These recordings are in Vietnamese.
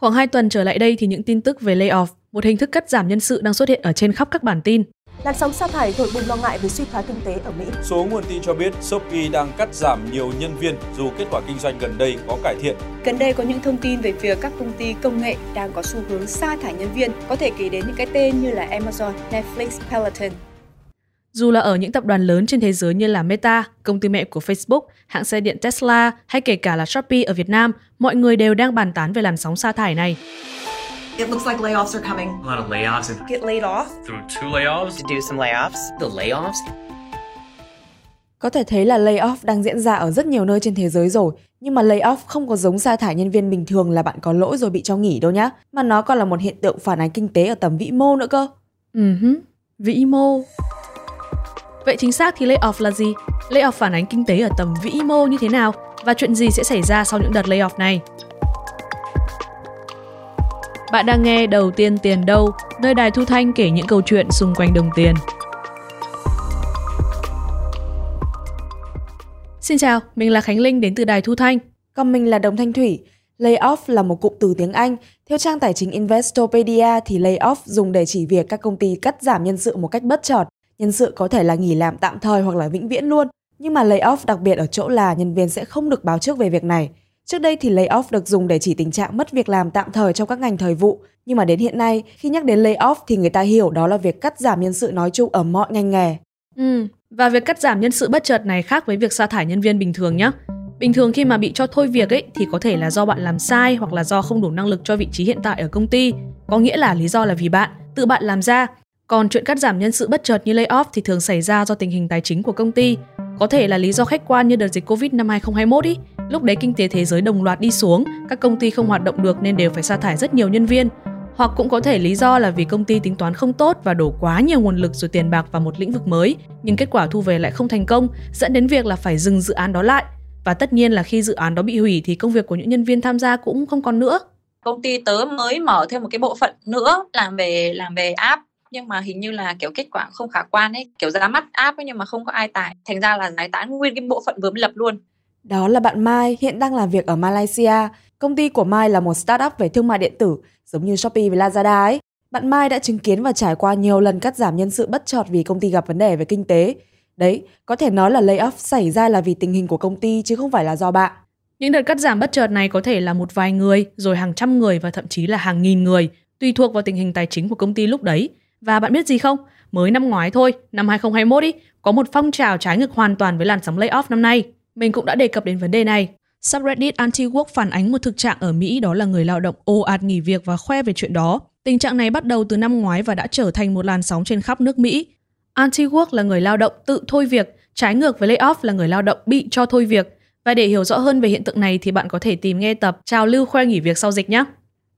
Khoảng 2 tuần trở lại đây thì những tin tức về layoff, một hình thức cắt giảm nhân sự đang xuất hiện ở trên khắp các bản tin. Làn sóng sa thải thổi bùng lo ngại về suy thoái kinh tế ở Mỹ. Số nguồn tin cho biết Shopee đang cắt giảm nhiều nhân viên dù kết quả kinh doanh gần đây có cải thiện. Gần đây có những thông tin về việc các công ty công nghệ đang có xu hướng sa thải nhân viên, có thể kể đến những cái tên như là Amazon, Netflix, Peloton. Dù là ở những tập đoàn lớn trên thế giới như là Meta, công ty mẹ của Facebook, hãng xe điện Tesla hay kể cả là Shopee ở Việt Nam, mọi người đều đang bàn tán về làn sóng sa thải này. It looks like layoffs are coming. A lot of layoffs and Get laid off through two layoffs. to do some layoffs. The layoffs? Có thể thấy là layoff đang diễn ra ở rất nhiều nơi trên thế giới rồi, nhưng mà layoff không có giống sa thải nhân viên bình thường là bạn có lỗi rồi bị cho nghỉ đâu nhá, mà nó còn là một hiện tượng phản ánh kinh tế ở tầm vĩ mô nữa cơ. Ừ hứ, vĩ mô. Vậy chính xác thì layoff là gì? Layoff phản ánh kinh tế ở tầm vĩ mô như thế nào? Và chuyện gì sẽ xảy ra sau những đợt layoff này? Bạn đang nghe Đầu tiên tiền đâu, nơi đài thu thanh kể những câu chuyện xung quanh đồng tiền. Xin chào, mình là Khánh Linh đến từ đài thu thanh. Còn mình là Đồng Thanh Thủy. Layoff là một cụm từ tiếng Anh. Theo trang tài chính Investopedia thì layoff dùng để chỉ việc các công ty cắt giảm nhân sự một cách bất chợt. Nhân sự có thể là nghỉ làm tạm thời hoặc là vĩnh viễn luôn. Nhưng mà layoff đặc biệt ở chỗ là nhân viên sẽ không được báo trước về việc này. Trước đây thì layoff được dùng để chỉ tình trạng mất việc làm tạm thời trong các ngành thời vụ. Nhưng mà đến hiện nay, khi nhắc đến layoff thì người ta hiểu đó là việc cắt giảm nhân sự nói chung ở mọi ngành nghề. Ừ, và việc cắt giảm nhân sự bất chợt này khác với việc sa thải nhân viên bình thường nhé. Bình thường khi mà bị cho thôi việc ấy thì có thể là do bạn làm sai hoặc là do không đủ năng lực cho vị trí hiện tại ở công ty. Có nghĩa là lý do là vì bạn, tự bạn làm ra. Còn chuyện cắt giảm nhân sự bất chợt như layoff thì thường xảy ra do tình hình tài chính của công ty. Có thể là lý do khách quan như đợt dịch Covid năm 2021 ý. Lúc đấy kinh tế thế giới đồng loạt đi xuống, các công ty không hoạt động được nên đều phải sa thải rất nhiều nhân viên. Hoặc cũng có thể lý do là vì công ty tính toán không tốt và đổ quá nhiều nguồn lực rồi tiền bạc vào một lĩnh vực mới, nhưng kết quả thu về lại không thành công, dẫn đến việc là phải dừng dự án đó lại. Và tất nhiên là khi dự án đó bị hủy thì công việc của những nhân viên tham gia cũng không còn nữa. công ty tớ mới mở thêm một cái bộ phận nữa làm về làm về app nhưng mà hình như là kiểu kết quả không khả quan ấy kiểu ra mắt app ấy nhưng mà không có ai tải thành ra là giải tán nguyên cái bộ phận vừa mới lập luôn Đó là bạn Mai, hiện đang làm việc ở Malaysia. Công ty của Mai là một startup về thương mại điện tử, giống như Shopee và Lazada ấy. Bạn Mai đã chứng kiến và trải qua nhiều lần cắt giảm nhân sự bất chợt vì công ty gặp vấn đề về kinh tế. Đấy, có thể nói là layoff xảy ra là vì tình hình của công ty chứ không phải là do bạn. Những đợt cắt giảm bất chợt này có thể là một vài người, rồi hàng trăm người và thậm chí là hàng nghìn người, tùy thuộc vào tình hình tài chính của công ty lúc đấy. Và bạn biết gì không? Mới năm ngoái thôi, năm 2021 ý, có một phong trào trái ngược hoàn toàn với làn sóng layoff năm nay. Mình cũng đã đề cập đến vấn đề này. Subreddit anti-work phản ánh một thực trạng ở Mỹ đó là người lao động ồ ạt nghỉ việc và khoe về chuyện đó. Tình trạng này bắt đầu từ năm ngoái và đã trở thành một làn sóng trên khắp nước Mỹ. Anti-work là người lao động tự thôi việc, trái ngược với layoff là người lao động bị cho thôi việc. Và để hiểu rõ hơn về hiện tượng này thì bạn có thể tìm nghe tập Trào lưu khoe nghỉ việc sau dịch nhé.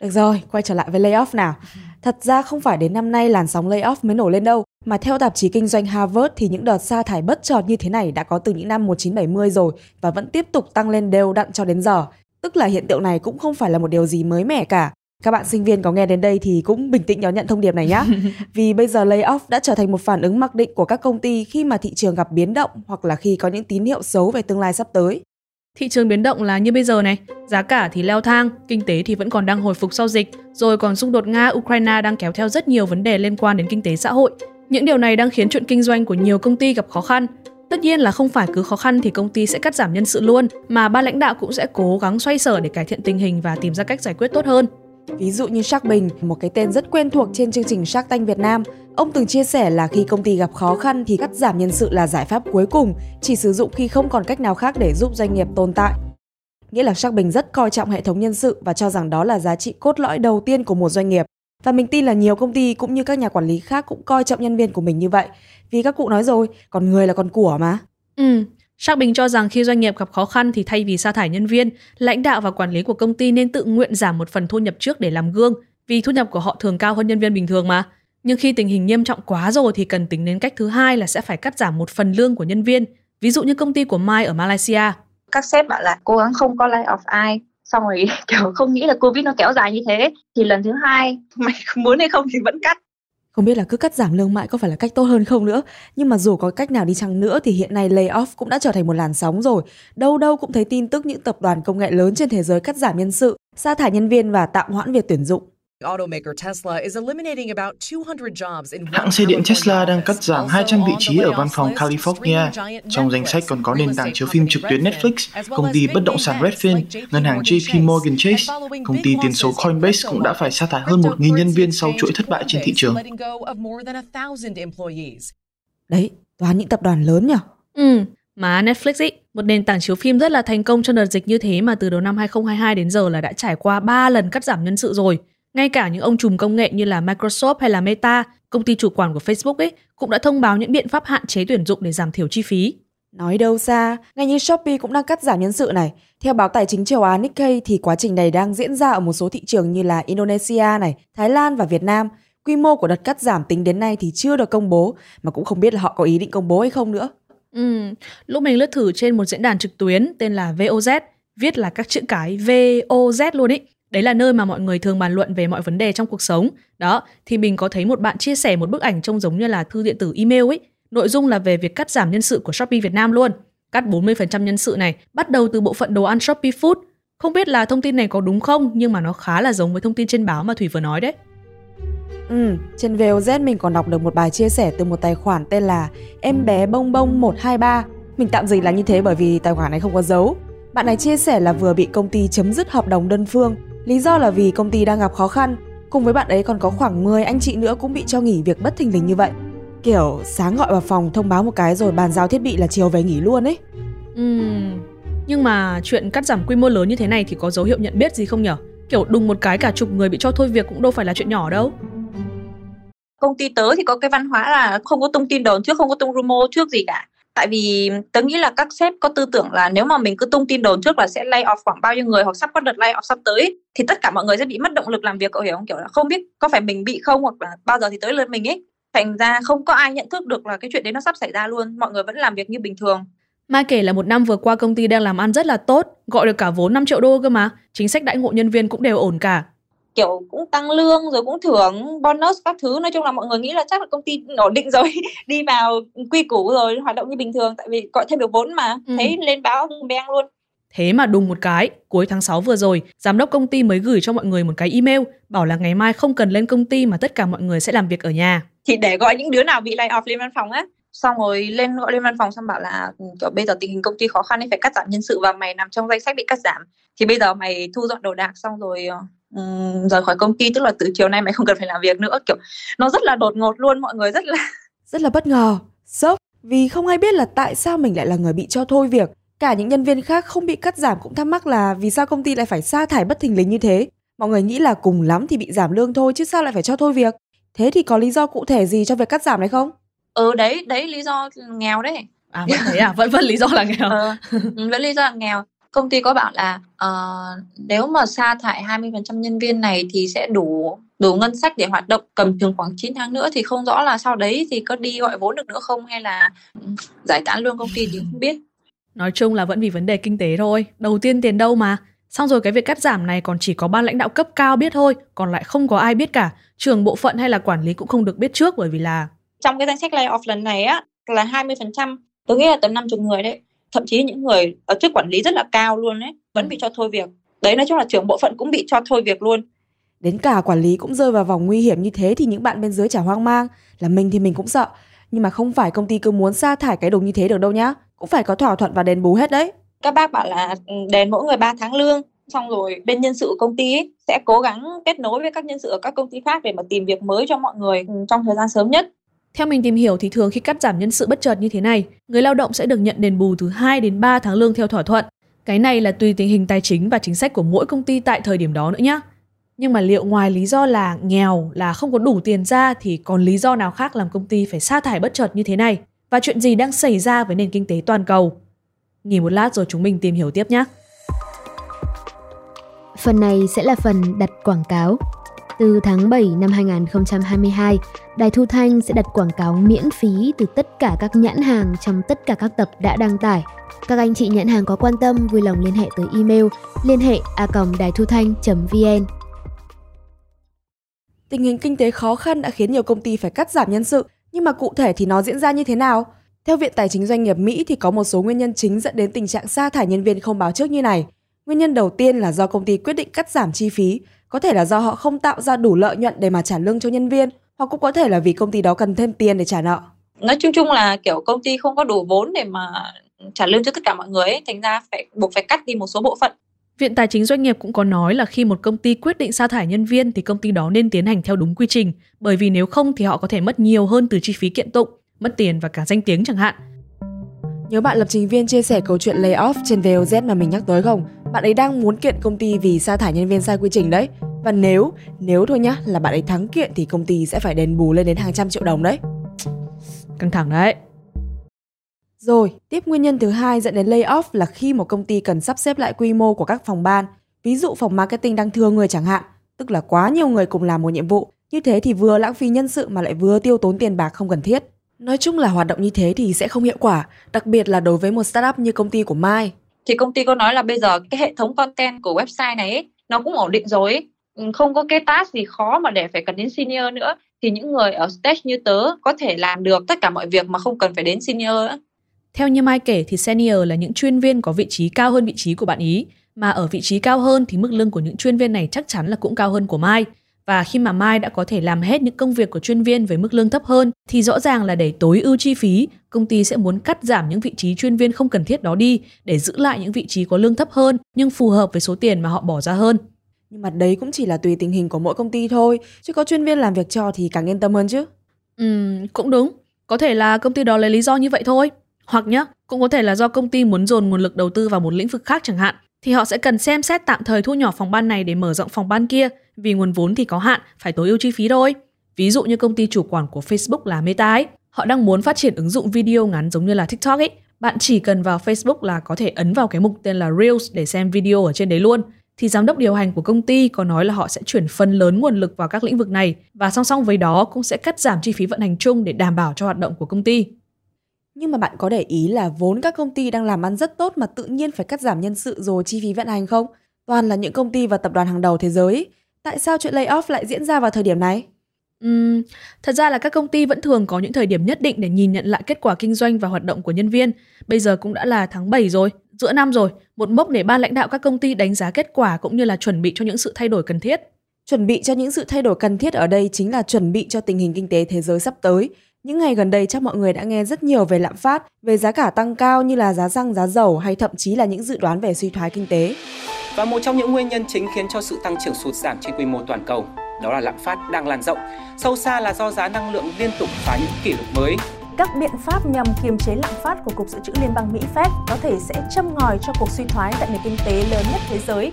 Được rồi, quay trở lại với layoff nào. Thật ra không phải đến năm nay làn sóng layoff mới nổi lên đâu, mà theo tạp chí kinh doanh Harvard thì những đợt sa thải bất chợt như thế này đã có từ những năm 1970 rồi và vẫn tiếp tục tăng lên đều đặn cho đến giờ. Tức là hiện tượng này cũng không phải là một điều gì mới mẻ cả. Các bạn sinh viên có nghe đến đây thì cũng bình tĩnh đón nhận thông điệp này nhé. Vì bây giờ layoff đã trở thành một phản ứng mặc định của các công ty khi mà thị trường gặp biến động hoặc là khi có những tín hiệu xấu về tương lai sắp tới. Thị trường biến động là như bây giờ này, giá cả thì leo thang, kinh tế thì vẫn còn đang hồi phục sau dịch, rồi còn xung đột Nga-Ukraine đang kéo theo rất nhiều vấn đề liên quan đến kinh tế xã hội. Những điều này đang khiến chuyện kinh doanh của nhiều công ty gặp khó khăn. Tất nhiên là không phải cứ khó khăn thì công ty sẽ cắt giảm nhân sự luôn, mà ban lãnh đạo cũng sẽ cố gắng xoay sở để cải thiện tình hình và tìm ra cách giải quyết tốt hơn. Ví dụ như Shark Bình, một cái tên rất quen thuộc trên chương trình Shark Tank Việt Nam. Ông từng chia sẻ là khi công ty gặp khó khăn thì cắt giảm nhân sự là giải pháp cuối cùng, chỉ sử dụng khi không còn cách nào khác để giúp doanh nghiệp tồn tại. Nghĩa là Shark Bình rất coi trọng hệ thống nhân sự và cho rằng đó là giá trị cốt lõi đầu tiên của một doanh nghiệp. Và mình tin là nhiều công ty cũng như các nhà quản lý khác cũng coi trọng nhân viên của mình như vậy. Vì các cụ nói rồi, còn người là con của mà. Ừ, Sắc Bình cho rằng khi doanh nghiệp gặp khó khăn thì thay vì sa thải nhân viên, lãnh đạo và quản lý của công ty nên tự nguyện giảm một phần thu nhập trước để làm gương, vì thu nhập của họ thường cao hơn nhân viên bình thường mà. Nhưng khi tình hình nghiêm trọng quá rồi thì cần tính đến cách thứ hai là sẽ phải cắt giảm một phần lương của nhân viên. Ví dụ như công ty của Mai ở Malaysia. các sếp bảo là cố gắng không có lay off ai xong rồi kiểu không nghĩ là covid nó kéo dài như thế thì lần thứ hai mày muốn hay không thì vẫn cắt không biết là cứ cắt giảm lương mãi có phải là cách tốt hơn không nữa. Nhưng mà dù có cách nào đi chăng nữa thì hiện nay layoff cũng đã trở thành một làn sóng rồi. Đâu đâu cũng thấy tin tức những tập đoàn công nghệ lớn trên thế giới cắt giảm nhân sự. sa thải nhân viên và tạm hoãn việc tuyển dụng. Hãng xe điện Tesla đang cắt giảm 200 vị trí ở văn phòng California. Trong danh sách còn có nền tảng chiếu phim trực tuyến Netflix, công ty bất động sản Redfin, ngân hàng JP Morgan Chase, công ty tiền số Coinbase cũng đã phải sa thải hơn 1.000 nhân viên sau chuỗi thất bại trên thị trường. Đấy, toàn những tập đoàn lớn nhỉ? Ừ, mà Netflix ý, một nền tảng chiếu phim rất là thành công trong đợt dịch như thế mà từ đầu năm 2022 đến giờ là đã trải qua 3 lần cắt giảm nhân sự rồi. Ngay cả những ông trùm công nghệ như là Microsoft hay là Meta, công ty chủ quản của Facebook ấy, cũng đã thông báo những biện pháp hạn chế tuyển dụng để giảm thiểu chi phí. Nói đâu xa, ngay như Shopee cũng đang cắt giảm nhân sự này. Theo báo tài chính châu Á Nikkei thì quá trình này đang diễn ra ở một số thị trường như là Indonesia này, Thái Lan và Việt Nam. Quy mô của đợt cắt giảm tính đến nay thì chưa được công bố, mà cũng không biết là họ có ý định công bố hay không nữa. Ừ, lúc mình lướt thử trên một diễn đàn trực tuyến tên là VOZ, viết là các chữ cái VOZ luôn ý. Đấy là nơi mà mọi người thường bàn luận về mọi vấn đề trong cuộc sống. Đó, thì mình có thấy một bạn chia sẻ một bức ảnh trông giống như là thư điện tử email ấy. Nội dung là về việc cắt giảm nhân sự của Shopee Việt Nam luôn. Cắt 40% nhân sự này bắt đầu từ bộ phận đồ ăn Shopee Food. Không biết là thông tin này có đúng không, nhưng mà nó khá là giống với thông tin trên báo mà Thủy vừa nói đấy. Ừ, trên VOZ mình còn đọc được một bài chia sẻ từ một tài khoản tên là em bé bông bông 123. Mình tạm dịch là như thế bởi vì tài khoản này không có dấu. Bạn này chia sẻ là vừa bị công ty chấm dứt hợp đồng đơn phương. Lý do là vì công ty đang gặp khó khăn. Cùng với bạn ấy còn có khoảng 10 anh chị nữa cũng bị cho nghỉ việc bất thình lình như vậy. Kiểu sáng gọi vào phòng thông báo một cái rồi bàn giao thiết bị là chiều về nghỉ luôn ấy. Uhm, nhưng mà chuyện cắt giảm quy mô lớn như thế này thì có dấu hiệu nhận biết gì không nhở? Kiểu đùng một cái cả chục người bị cho thôi việc cũng đâu phải là chuyện nhỏ đâu công ty tớ thì có cái văn hóa là không có tung tin đồn trước không có tung rumor trước gì cả tại vì tớ nghĩ là các sếp có tư tưởng là nếu mà mình cứ tung tin đồn trước là sẽ lay off khoảng bao nhiêu người hoặc sắp có đợt lay off sắp tới thì tất cả mọi người sẽ bị mất động lực làm việc cậu hiểu không? Kiểu là không biết có phải mình bị không hoặc là bao giờ thì tới lượt mình ấy. Thành ra không có ai nhận thức được là cái chuyện đấy nó sắp xảy ra luôn mọi người vẫn làm việc như bình thường. Mai kể là một năm vừa qua công ty đang làm ăn rất là tốt, gọi được cả vốn 5 triệu đô cơ mà. Chính sách đãi ngộ nhân viên cũng đều ổn cả kiểu cũng tăng lương rồi cũng thưởng bonus các thứ nói chung là mọi người nghĩ là chắc là công ty ổn định rồi đi vào quy củ rồi hoạt động như bình thường tại vì gọi thêm được vốn mà ừ. thấy lên báo beng luôn Thế mà đùng một cái, cuối tháng 6 vừa rồi, giám đốc công ty mới gửi cho mọi người một cái email bảo là ngày mai không cần lên công ty mà tất cả mọi người sẽ làm việc ở nhà. Thì để gọi những đứa nào bị lay off lên văn phòng á, xong rồi lên gọi lên văn phòng xong bảo là ừ, kiểu bây giờ tình hình công ty khó khăn nên phải cắt giảm nhân sự và mày nằm trong danh sách bị cắt giảm. Thì bây giờ mày thu dọn đồ đạc xong rồi ờ, rời khỏi công ty tức là từ chiều nay mày không cần phải làm việc nữa kiểu nó rất là đột ngột luôn mọi người rất là rất là bất ngờ. Sốc. Vì không ai biết là tại sao mình lại là người bị cho thôi việc. Cả những nhân viên khác không bị cắt giảm cũng thắc mắc là vì sao công ty lại phải sa thải bất thình lình như thế. Mọi người nghĩ là cùng lắm thì bị giảm lương thôi chứ sao lại phải cho thôi việc? Thế thì có lý do cụ thể gì cho việc cắt giảm này không? Ừ đấy đấy lý do nghèo đấy. À vẫn thấy à? Vẫn vẫn lý do là nghèo. Ừ, vẫn lý do là nghèo công ty có bảo là uh, nếu mà sa thải 20% nhân viên này thì sẽ đủ đủ ngân sách để hoạt động cầm chừng khoảng 9 tháng nữa thì không rõ là sau đấy thì có đi gọi vốn được nữa không hay là giải tán lương công ty thì không biết. Nói chung là vẫn vì vấn đề kinh tế thôi. Đầu tiên tiền đâu mà. Xong rồi cái việc cắt giảm này còn chỉ có ban lãnh đạo cấp cao biết thôi, còn lại không có ai biết cả. Trường bộ phận hay là quản lý cũng không được biết trước bởi vì là trong cái danh sách layoff lần này á là 20%, tôi nghĩ là tầm 50 người đấy thậm chí những người ở chức quản lý rất là cao luôn ấy vẫn bị cho thôi việc. Đấy nói chung là trưởng bộ phận cũng bị cho thôi việc luôn. Đến cả quản lý cũng rơi vào vòng nguy hiểm như thế thì những bạn bên dưới chả hoang mang. Là mình thì mình cũng sợ nhưng mà không phải công ty cứ muốn sa thải cái đồng như thế được đâu nhá. Cũng phải có thỏa thuận và đền bù hết đấy. Các bác bảo là ừ, đền mỗi người 3 tháng lương xong rồi bên nhân sự công ty ấy, sẽ cố gắng kết nối với các nhân sự ở các công ty khác để mà tìm việc mới cho mọi người ừ, trong thời gian sớm nhất theo mình tìm hiểu thì thường khi cắt giảm nhân sự bất chợt như thế này, người lao động sẽ được nhận đền bù từ 2 đến 3 tháng lương theo thỏa thuận. Cái này là tùy tình hình tài chính và chính sách của mỗi công ty tại thời điểm đó nữa nhé. Nhưng mà liệu ngoài lý do là nghèo, là không có đủ tiền ra thì còn lý do nào khác làm công ty phải sa thải bất chợt như thế này? Và chuyện gì đang xảy ra với nền kinh tế toàn cầu? Nghỉ một lát rồi chúng mình tìm hiểu tiếp nhé. Phần này sẽ là phần đặt quảng cáo. Từ tháng 7 năm 2022, Đài Thu Thanh sẽ đặt quảng cáo miễn phí từ tất cả các nhãn hàng trong tất cả các tập đã đăng tải. Các anh chị nhãn hàng có quan tâm vui lòng liên hệ tới email liên hệ a đài thu thanh.vn. Tình hình kinh tế khó khăn đã khiến nhiều công ty phải cắt giảm nhân sự, nhưng mà cụ thể thì nó diễn ra như thế nào? Theo Viện Tài chính Doanh nghiệp Mỹ thì có một số nguyên nhân chính dẫn đến tình trạng sa thải nhân viên không báo trước như này. Nguyên nhân đầu tiên là do công ty quyết định cắt giảm chi phí, có thể là do họ không tạo ra đủ lợi nhuận để mà trả lương cho nhân viên, hoặc cũng có thể là vì công ty đó cần thêm tiền để trả nợ. Nói chung chung là kiểu công ty không có đủ vốn để mà trả lương cho tất cả mọi người ấy, thành ra phải buộc phải cắt đi một số bộ phận. Viện Tài chính Doanh nghiệp cũng có nói là khi một công ty quyết định sa thải nhân viên thì công ty đó nên tiến hành theo đúng quy trình, bởi vì nếu không thì họ có thể mất nhiều hơn từ chi phí kiện tụng, mất tiền và cả danh tiếng chẳng hạn. Nhớ bạn lập trình viên chia sẻ câu chuyện layoff trên VOZ mà mình nhắc tới không? Bạn ấy đang muốn kiện công ty vì sa thải nhân viên sai quy trình đấy. Và nếu, nếu thôi nhá, là bạn ấy thắng kiện thì công ty sẽ phải đền bù lên đến hàng trăm triệu đồng đấy. Căng thẳng đấy. Rồi, tiếp nguyên nhân thứ hai dẫn đến layoff là khi một công ty cần sắp xếp lại quy mô của các phòng ban. Ví dụ phòng marketing đang thừa người chẳng hạn, tức là quá nhiều người cùng làm một nhiệm vụ. Như thế thì vừa lãng phí nhân sự mà lại vừa tiêu tốn tiền bạc không cần thiết. Nói chung là hoạt động như thế thì sẽ không hiệu quả, đặc biệt là đối với một startup như công ty của Mai. Thì công ty có nói là bây giờ cái hệ thống content của website này ấy, nó cũng ổn định rồi ấy. Ừ, không có cái task gì khó mà để phải cần đến senior nữa thì những người ở stage như tớ có thể làm được tất cả mọi việc mà không cần phải đến senior nữa. Theo như Mai kể thì senior là những chuyên viên có vị trí cao hơn vị trí của bạn ý, mà ở vị trí cao hơn thì mức lương của những chuyên viên này chắc chắn là cũng cao hơn của Mai. Và khi mà Mai đã có thể làm hết những công việc của chuyên viên với mức lương thấp hơn thì rõ ràng là để tối ưu chi phí, công ty sẽ muốn cắt giảm những vị trí chuyên viên không cần thiết đó đi để giữ lại những vị trí có lương thấp hơn nhưng phù hợp với số tiền mà họ bỏ ra hơn. Nhưng mà đấy cũng chỉ là tùy tình hình của mỗi công ty thôi, chứ có chuyên viên làm việc cho thì càng yên tâm hơn chứ. Ừ, cũng đúng. Có thể là công ty đó lấy lý do như vậy thôi. Hoặc nhá, cũng có thể là do công ty muốn dồn nguồn lực đầu tư vào một lĩnh vực khác chẳng hạn, thì họ sẽ cần xem xét tạm thời thu nhỏ phòng ban này để mở rộng phòng ban kia, vì nguồn vốn thì có hạn, phải tối ưu chi phí thôi. Ví dụ như công ty chủ quản của Facebook là Meta ấy, họ đang muốn phát triển ứng dụng video ngắn giống như là TikTok ấy. Bạn chỉ cần vào Facebook là có thể ấn vào cái mục tên là Reels để xem video ở trên đấy luôn. Thì giám đốc điều hành của công ty có nói là họ sẽ chuyển phần lớn nguồn lực vào các lĩnh vực này và song song với đó cũng sẽ cắt giảm chi phí vận hành chung để đảm bảo cho hoạt động của công ty. Nhưng mà bạn có để ý là vốn các công ty đang làm ăn rất tốt mà tự nhiên phải cắt giảm nhân sự rồi chi phí vận hành không? Toàn là những công ty và tập đoàn hàng đầu thế giới. Tại sao chuyện layoff lại diễn ra vào thời điểm này? Uhm, thật ra là các công ty vẫn thường có những thời điểm nhất định để nhìn nhận lại kết quả kinh doanh và hoạt động của nhân viên. Bây giờ cũng đã là tháng 7 rồi, giữa năm rồi, một mốc để ban lãnh đạo các công ty đánh giá kết quả cũng như là chuẩn bị cho những sự thay đổi cần thiết. Chuẩn bị cho những sự thay đổi cần thiết ở đây chính là chuẩn bị cho tình hình kinh tế thế giới sắp tới. Những ngày gần đây chắc mọi người đã nghe rất nhiều về lạm phát, về giá cả tăng cao như là giá xăng, giá dầu hay thậm chí là những dự đoán về suy thoái kinh tế. Và một trong những nguyên nhân chính khiến cho sự tăng trưởng sụt giảm trên quy mô toàn cầu đó là lạm phát đang lan rộng. Sâu xa là do giá năng lượng liên tục phá những kỷ lục mới. Các biện pháp nhằm kiềm chế lạm phát của Cục Dự trữ Liên bang Mỹ Fed có thể sẽ châm ngòi cho cuộc suy thoái tại nền kinh tế lớn nhất thế giới.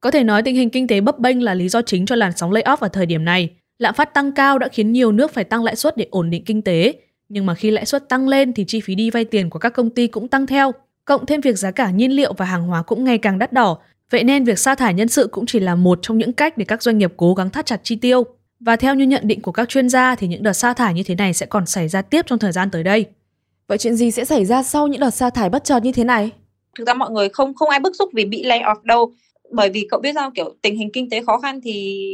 Có thể nói tình hình kinh tế bấp bênh là lý do chính cho làn sóng layoff ở thời điểm này. Lạm phát tăng cao đã khiến nhiều nước phải tăng lãi suất để ổn định kinh tế. Nhưng mà khi lãi suất tăng lên thì chi phí đi vay tiền của các công ty cũng tăng theo. Cộng thêm việc giá cả nhiên liệu và hàng hóa cũng ngày càng đắt đỏ. Vậy nên việc sa thải nhân sự cũng chỉ là một trong những cách để các doanh nghiệp cố gắng thắt chặt chi tiêu. Và theo như nhận định của các chuyên gia thì những đợt sa thải như thế này sẽ còn xảy ra tiếp trong thời gian tới đây. Vậy chuyện gì sẽ xảy ra sau những đợt sa thải bất chợt như thế này? Thực ra mọi người không không ai bức xúc vì bị lay off đâu. Bởi vì cậu biết sao kiểu tình hình kinh tế khó khăn thì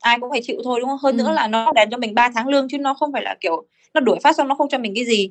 ai cũng phải chịu thôi đúng không? Hơn ừ. nữa là nó đền cho mình 3 tháng lương chứ nó không phải là kiểu nó đuổi phát xong nó không cho mình cái gì.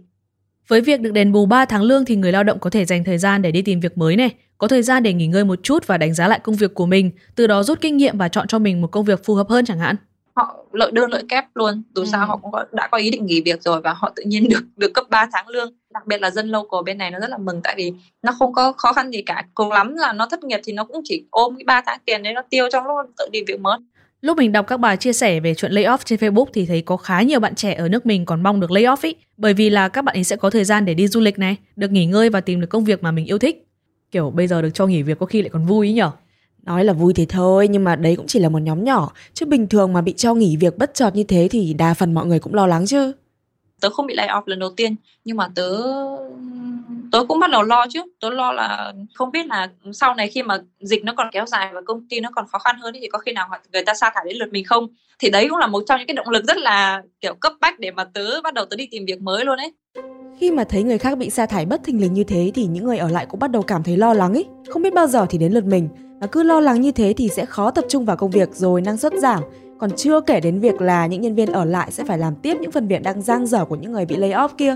Với việc được đền bù 3 tháng lương thì người lao động có thể dành thời gian để đi tìm việc mới này, có thời gian để nghỉ ngơi một chút và đánh giá lại công việc của mình, từ đó rút kinh nghiệm và chọn cho mình một công việc phù hợp hơn chẳng hạn. Họ lợi đơn lợi kép luôn, dù ừ. sao họ cũng có, đã có ý định nghỉ việc rồi và họ tự nhiên được được cấp 3 tháng lương. Đặc biệt là dân local bên này nó rất là mừng tại vì nó không có khó khăn gì cả. Cùng lắm là nó thất nghiệp thì nó cũng chỉ ôm cái 3 tháng tiền đấy nó tiêu trong lúc tự đi việc mới. Lúc mình đọc các bài chia sẻ về chuyện layoff trên Facebook thì thấy có khá nhiều bạn trẻ ở nước mình còn mong được layoff ý, bởi vì là các bạn ấy sẽ có thời gian để đi du lịch này, được nghỉ ngơi và tìm được công việc mà mình yêu thích. Kiểu bây giờ được cho nghỉ việc có khi lại còn vui ý nhở? Nói là vui thì thôi, nhưng mà đấy cũng chỉ là một nhóm nhỏ, chứ bình thường mà bị cho nghỉ việc bất chợt như thế thì đa phần mọi người cũng lo lắng chứ. Tớ không bị lay off lần đầu tiên, nhưng mà tớ tớ cũng bắt đầu lo chứ. Tớ lo là không biết là sau này khi mà dịch nó còn kéo dài và công ty nó còn khó khăn hơn thì có khi nào người ta sa thải đến lượt mình không? Thì đấy cũng là một trong những cái động lực rất là, kiểu, cấp bách để mà tớ bắt đầu tớ đi tìm việc mới luôn ấy. Khi mà thấy người khác bị sa thải bất thình lình như thế thì những người ở lại cũng bắt đầu cảm thấy lo lắng ấy. Không biết bao giờ thì đến lượt mình, mà cứ lo lắng như thế thì sẽ khó tập trung vào công việc rồi năng suất giảm. Còn chưa kể đến việc là những nhân viên ở lại sẽ phải làm tiếp những phần việc đang giang dở của những người bị lay off kia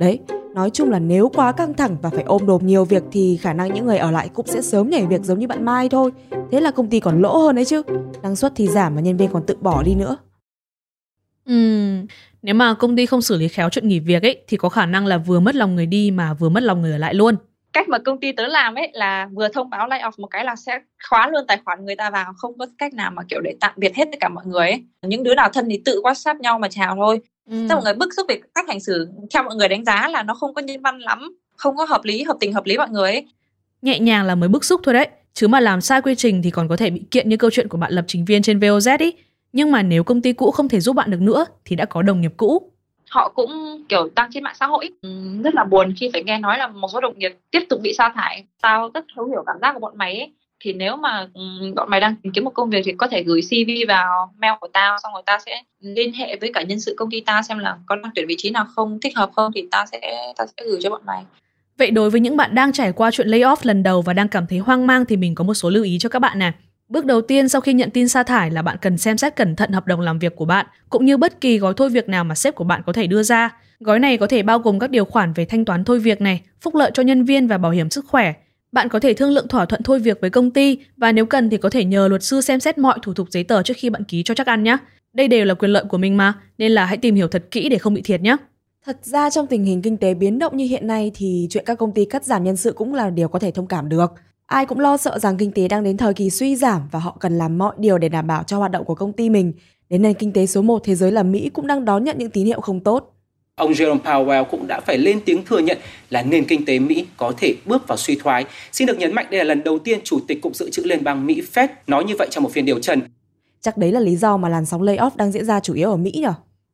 đấy Nói chung là nếu quá căng thẳng và phải ôm đồm nhiều việc thì khả năng những người ở lại cũng sẽ sớm nhảy việc giống như bạn Mai thôi. Thế là công ty còn lỗ hơn đấy chứ. Năng suất thì giảm mà nhân viên còn tự bỏ đi nữa. Ừm, nếu mà công ty không xử lý khéo chuyện nghỉ việc ấy thì có khả năng là vừa mất lòng người đi mà vừa mất lòng người ở lại luôn cách mà công ty tớ làm ấy là vừa thông báo lay off một cái là sẽ khóa luôn tài khoản người ta vào không có cách nào mà kiểu để tạm biệt hết tất cả mọi người ấy những đứa nào thân thì tự whatsapp nhau mà chào thôi ừ. mọi người bức xúc về cách hành xử theo mọi người đánh giá là nó không có nhân văn lắm không có hợp lý hợp tình hợp lý mọi người ấy. Nhẹ nhàng là mới bức xúc thôi đấy. Chứ mà làm sai quy trình thì còn có thể bị kiện như câu chuyện của bạn lập trình viên trên VOZ ý. Nhưng mà nếu công ty cũ không thể giúp bạn được nữa thì đã có đồng nghiệp cũ. Họ cũng kiểu đăng trên mạng xã hội ừ, rất là buồn khi phải nghe nói là một số đồng nghiệp tiếp tục bị sa thải. Tao rất thấu hiểu cảm giác của bọn mày ấy thì nếu mà ừ, bọn mày đang tìm kiếm một công việc thì có thể gửi CV vào mail của tao xong rồi tao sẽ liên hệ với cả nhân sự công ty ta xem là có đang tuyển vị trí nào không thích hợp không thì tao sẽ tao sẽ gửi cho bọn mày Vậy đối với những bạn đang trải qua chuyện layoff lần đầu và đang cảm thấy hoang mang thì mình có một số lưu ý cho các bạn nè. Bước đầu tiên sau khi nhận tin sa thải là bạn cần xem xét cẩn thận hợp đồng làm việc của bạn, cũng như bất kỳ gói thôi việc nào mà sếp của bạn có thể đưa ra. Gói này có thể bao gồm các điều khoản về thanh toán thôi việc này, phúc lợi cho nhân viên và bảo hiểm sức khỏe. Bạn có thể thương lượng thỏa thuận thôi việc với công ty và nếu cần thì có thể nhờ luật sư xem xét mọi thủ tục giấy tờ trước khi bạn ký cho chắc ăn nhé. Đây đều là quyền lợi của mình mà, nên là hãy tìm hiểu thật kỹ để không bị thiệt nhé. Thật ra trong tình hình kinh tế biến động như hiện nay thì chuyện các công ty cắt giảm nhân sự cũng là điều có thể thông cảm được. Ai cũng lo sợ rằng kinh tế đang đến thời kỳ suy giảm và họ cần làm mọi điều để đảm bảo cho hoạt động của công ty mình. Đến nền kinh tế số 1 thế giới là Mỹ cũng đang đón nhận những tín hiệu không tốt. Ông Jerome Powell cũng đã phải lên tiếng thừa nhận là nền kinh tế Mỹ có thể bước vào suy thoái. Xin được nhấn mạnh đây là lần đầu tiên Chủ tịch Cục Dự trữ Liên bang Mỹ Fed nói như vậy trong một phiên điều trần. Chắc đấy là lý do mà làn sóng layoff đang diễn ra chủ yếu ở Mỹ nhỉ?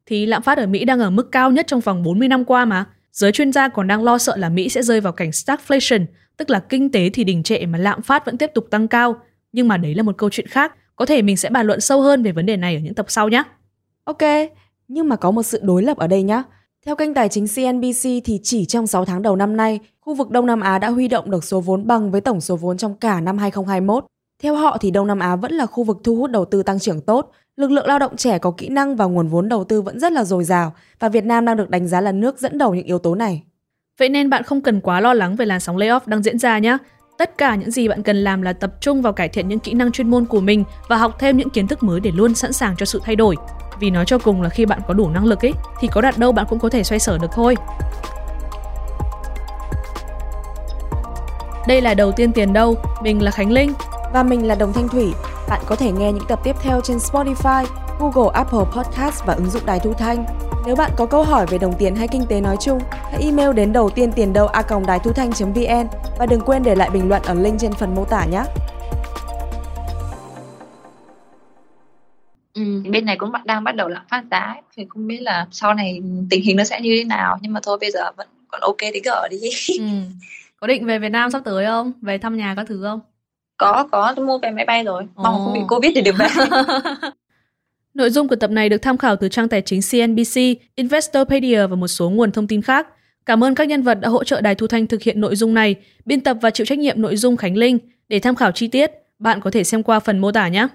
Thì lạm phát ở Mỹ đang ở mức cao nhất trong vòng 40 năm qua mà. Giới chuyên gia còn đang lo sợ là Mỹ sẽ rơi vào cảnh stagflation, tức là kinh tế thì đình trệ mà lạm phát vẫn tiếp tục tăng cao. Nhưng mà đấy là một câu chuyện khác, có thể mình sẽ bàn luận sâu hơn về vấn đề này ở những tập sau nhé. Ok, nhưng mà có một sự đối lập ở đây nhé. Theo kênh tài chính CNBC thì chỉ trong 6 tháng đầu năm nay, khu vực Đông Nam Á đã huy động được số vốn bằng với tổng số vốn trong cả năm 2021. Theo họ thì Đông Nam Á vẫn là khu vực thu hút đầu tư tăng trưởng tốt, lực lượng lao động trẻ có kỹ năng và nguồn vốn đầu tư vẫn rất là dồi dào và Việt Nam đang được đánh giá là nước dẫn đầu những yếu tố này. Vậy nên bạn không cần quá lo lắng về làn sóng layoff đang diễn ra nhé. Tất cả những gì bạn cần làm là tập trung vào cải thiện những kỹ năng chuyên môn của mình và học thêm những kiến thức mới để luôn sẵn sàng cho sự thay đổi. Vì nói cho cùng là khi bạn có đủ năng lực ấy thì có đặt đâu bạn cũng có thể xoay sở được thôi. Đây là đầu tiên tiền đâu, mình là Khánh Linh và mình là Đồng Thanh Thủy. Bạn có thể nghe những tập tiếp theo trên Spotify, Google Apple Podcast và ứng dụng Đài Thu Thanh. Nếu bạn có câu hỏi về đồng tiền hay kinh tế nói chung, hãy email đến đầu tiên tiền đâu a còng đài thu thanh.vn và đừng quên để lại bình luận ở link trên phần mô tả nhé. Bên này cũng đang bắt đầu lạm phát giá thì không biết là sau này tình hình nó sẽ như thế nào nhưng mà thôi bây giờ vẫn còn ok thì cứ ở đi ừ. có định về Việt Nam sắp tới không về thăm nhà các thứ không có có tôi mua vé máy bay rồi mong oh. không bị covid thì được về Nội dung của tập này được tham khảo từ trang tài chính CNBC, Investopedia và một số nguồn thông tin khác. Cảm ơn các nhân vật đã hỗ trợ Đài Thu Thanh thực hiện nội dung này, biên tập và chịu trách nhiệm nội dung Khánh Linh. Để tham khảo chi tiết, bạn có thể xem qua phần mô tả nhé.